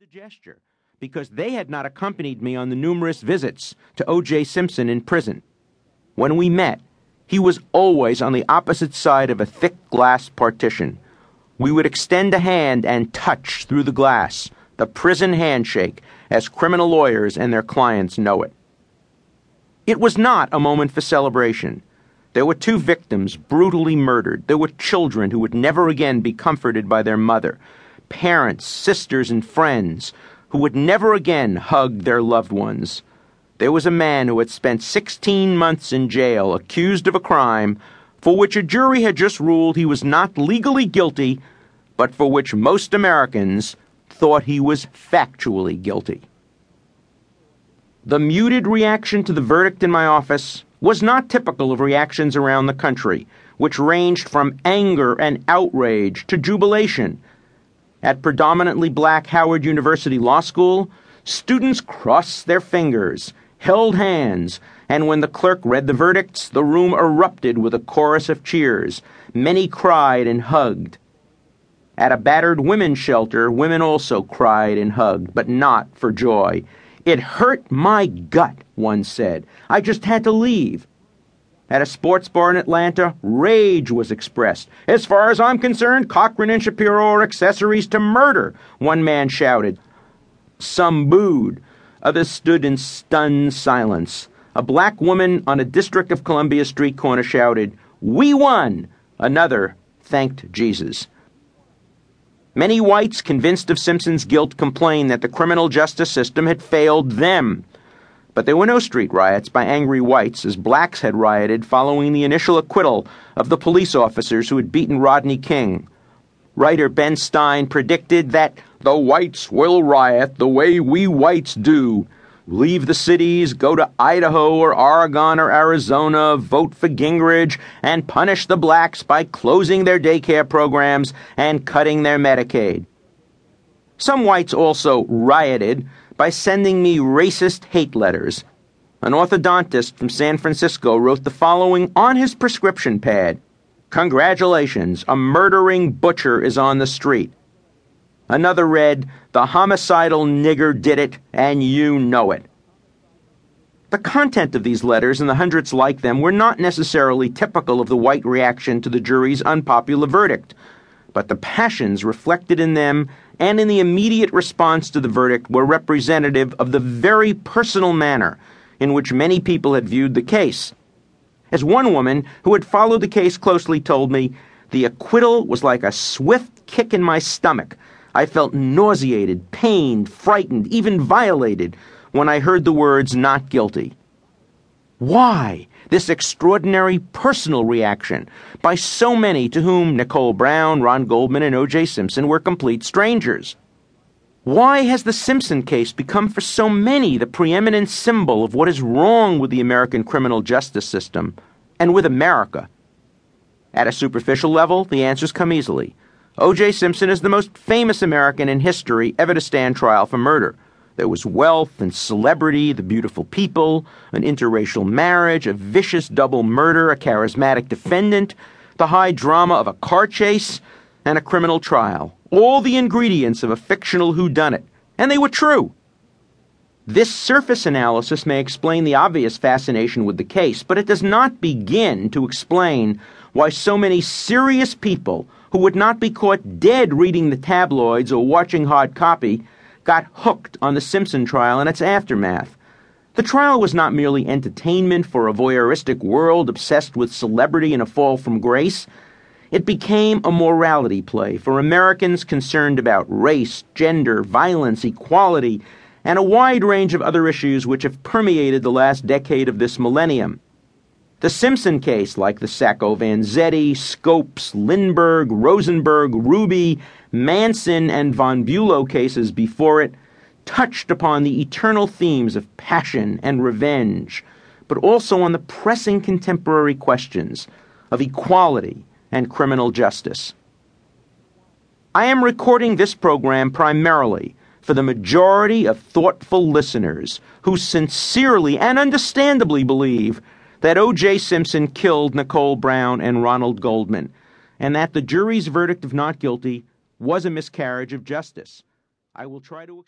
the gesture because they had not accompanied me on the numerous visits to O.J. Simpson in prison. When we met, he was always on the opposite side of a thick glass partition. We would extend a hand and touch through the glass, the prison handshake, as criminal lawyers and their clients know it. It was not a moment for celebration. There were two victims brutally murdered. There were children who would never again be comforted by their mother parents, sisters, and friends who would never again hug their loved ones. There was a man who had spent 16 months in jail accused of a crime for which a jury had just ruled he was not legally guilty, but for which most Americans thought he was factually guilty. The muted reaction to the verdict in my office was not typical of reactions around the country, which ranged from anger and outrage to jubilation at predominantly black Howard University Law School, students crossed their fingers, held hands, and when the clerk read the verdicts, the room erupted with a chorus of cheers. Many cried and hugged. At a battered women's shelter, women also cried and hugged, but not for joy. It hurt my gut, one said. I just had to leave. At a sports bar in Atlanta, rage was expressed. As far as I'm concerned, Cochran and Shapiro are accessories to murder, one man shouted. Some booed. Others stood in stunned silence. A black woman on a District of Columbia street corner shouted, We won! Another thanked Jesus. Many whites convinced of Simpson's guilt complained that the criminal justice system had failed them. But there were no street riots by angry whites as blacks had rioted following the initial acquittal of the police officers who had beaten Rodney King. Writer Ben Stein predicted that the whites will riot the way we whites do. Leave the cities, go to Idaho or Oregon or Arizona, vote for Gingrich, and punish the blacks by closing their daycare programs and cutting their Medicaid. Some whites also rioted by sending me racist hate letters. An orthodontist from San Francisco wrote the following on his prescription pad Congratulations, a murdering butcher is on the street. Another read, The homicidal nigger did it, and you know it. The content of these letters and the hundreds like them were not necessarily typical of the white reaction to the jury's unpopular verdict, but the passions reflected in them and in the immediate response to the verdict were representative of the very personal manner in which many people had viewed the case. As one woman who had followed the case closely told me, the acquittal was like a swift kick in my stomach. I felt nauseated, pained, frightened, even violated when I heard the words not guilty. Why this extraordinary personal reaction by so many to whom Nicole Brown, Ron Goldman, and O.J. Simpson were complete strangers? Why has the Simpson case become for so many the preeminent symbol of what is wrong with the American criminal justice system and with America? At a superficial level, the answers come easily. O.J. Simpson is the most famous American in history ever to stand trial for murder. There was wealth and celebrity, the beautiful people, an interracial marriage, a vicious double murder, a charismatic defendant, the high drama of a car chase, and a criminal trial. All the ingredients of a fictional whodunit. And they were true. This surface analysis may explain the obvious fascination with the case, but it does not begin to explain why so many serious people who would not be caught dead reading the tabloids or watching hard copy got hooked on the Simpson trial and its aftermath. The trial was not merely entertainment for a voyeuristic world obsessed with celebrity and a fall from grace. It became a morality play for Americans concerned about race, gender, violence, equality, and a wide range of other issues which have permeated the last decade of this millennium. The Simpson case, like the Sacco Vanzetti, Scopes, Lindbergh, Rosenberg, Ruby, Manson, and Von Bulow cases before it, touched upon the eternal themes of passion and revenge, but also on the pressing contemporary questions of equality and criminal justice. I am recording this program primarily for the majority of thoughtful listeners who sincerely and understandably believe that O.J. Simpson killed Nicole Brown and Ronald Goldman, and that the jury's verdict of not guilty was a miscarriage of justice. I will try to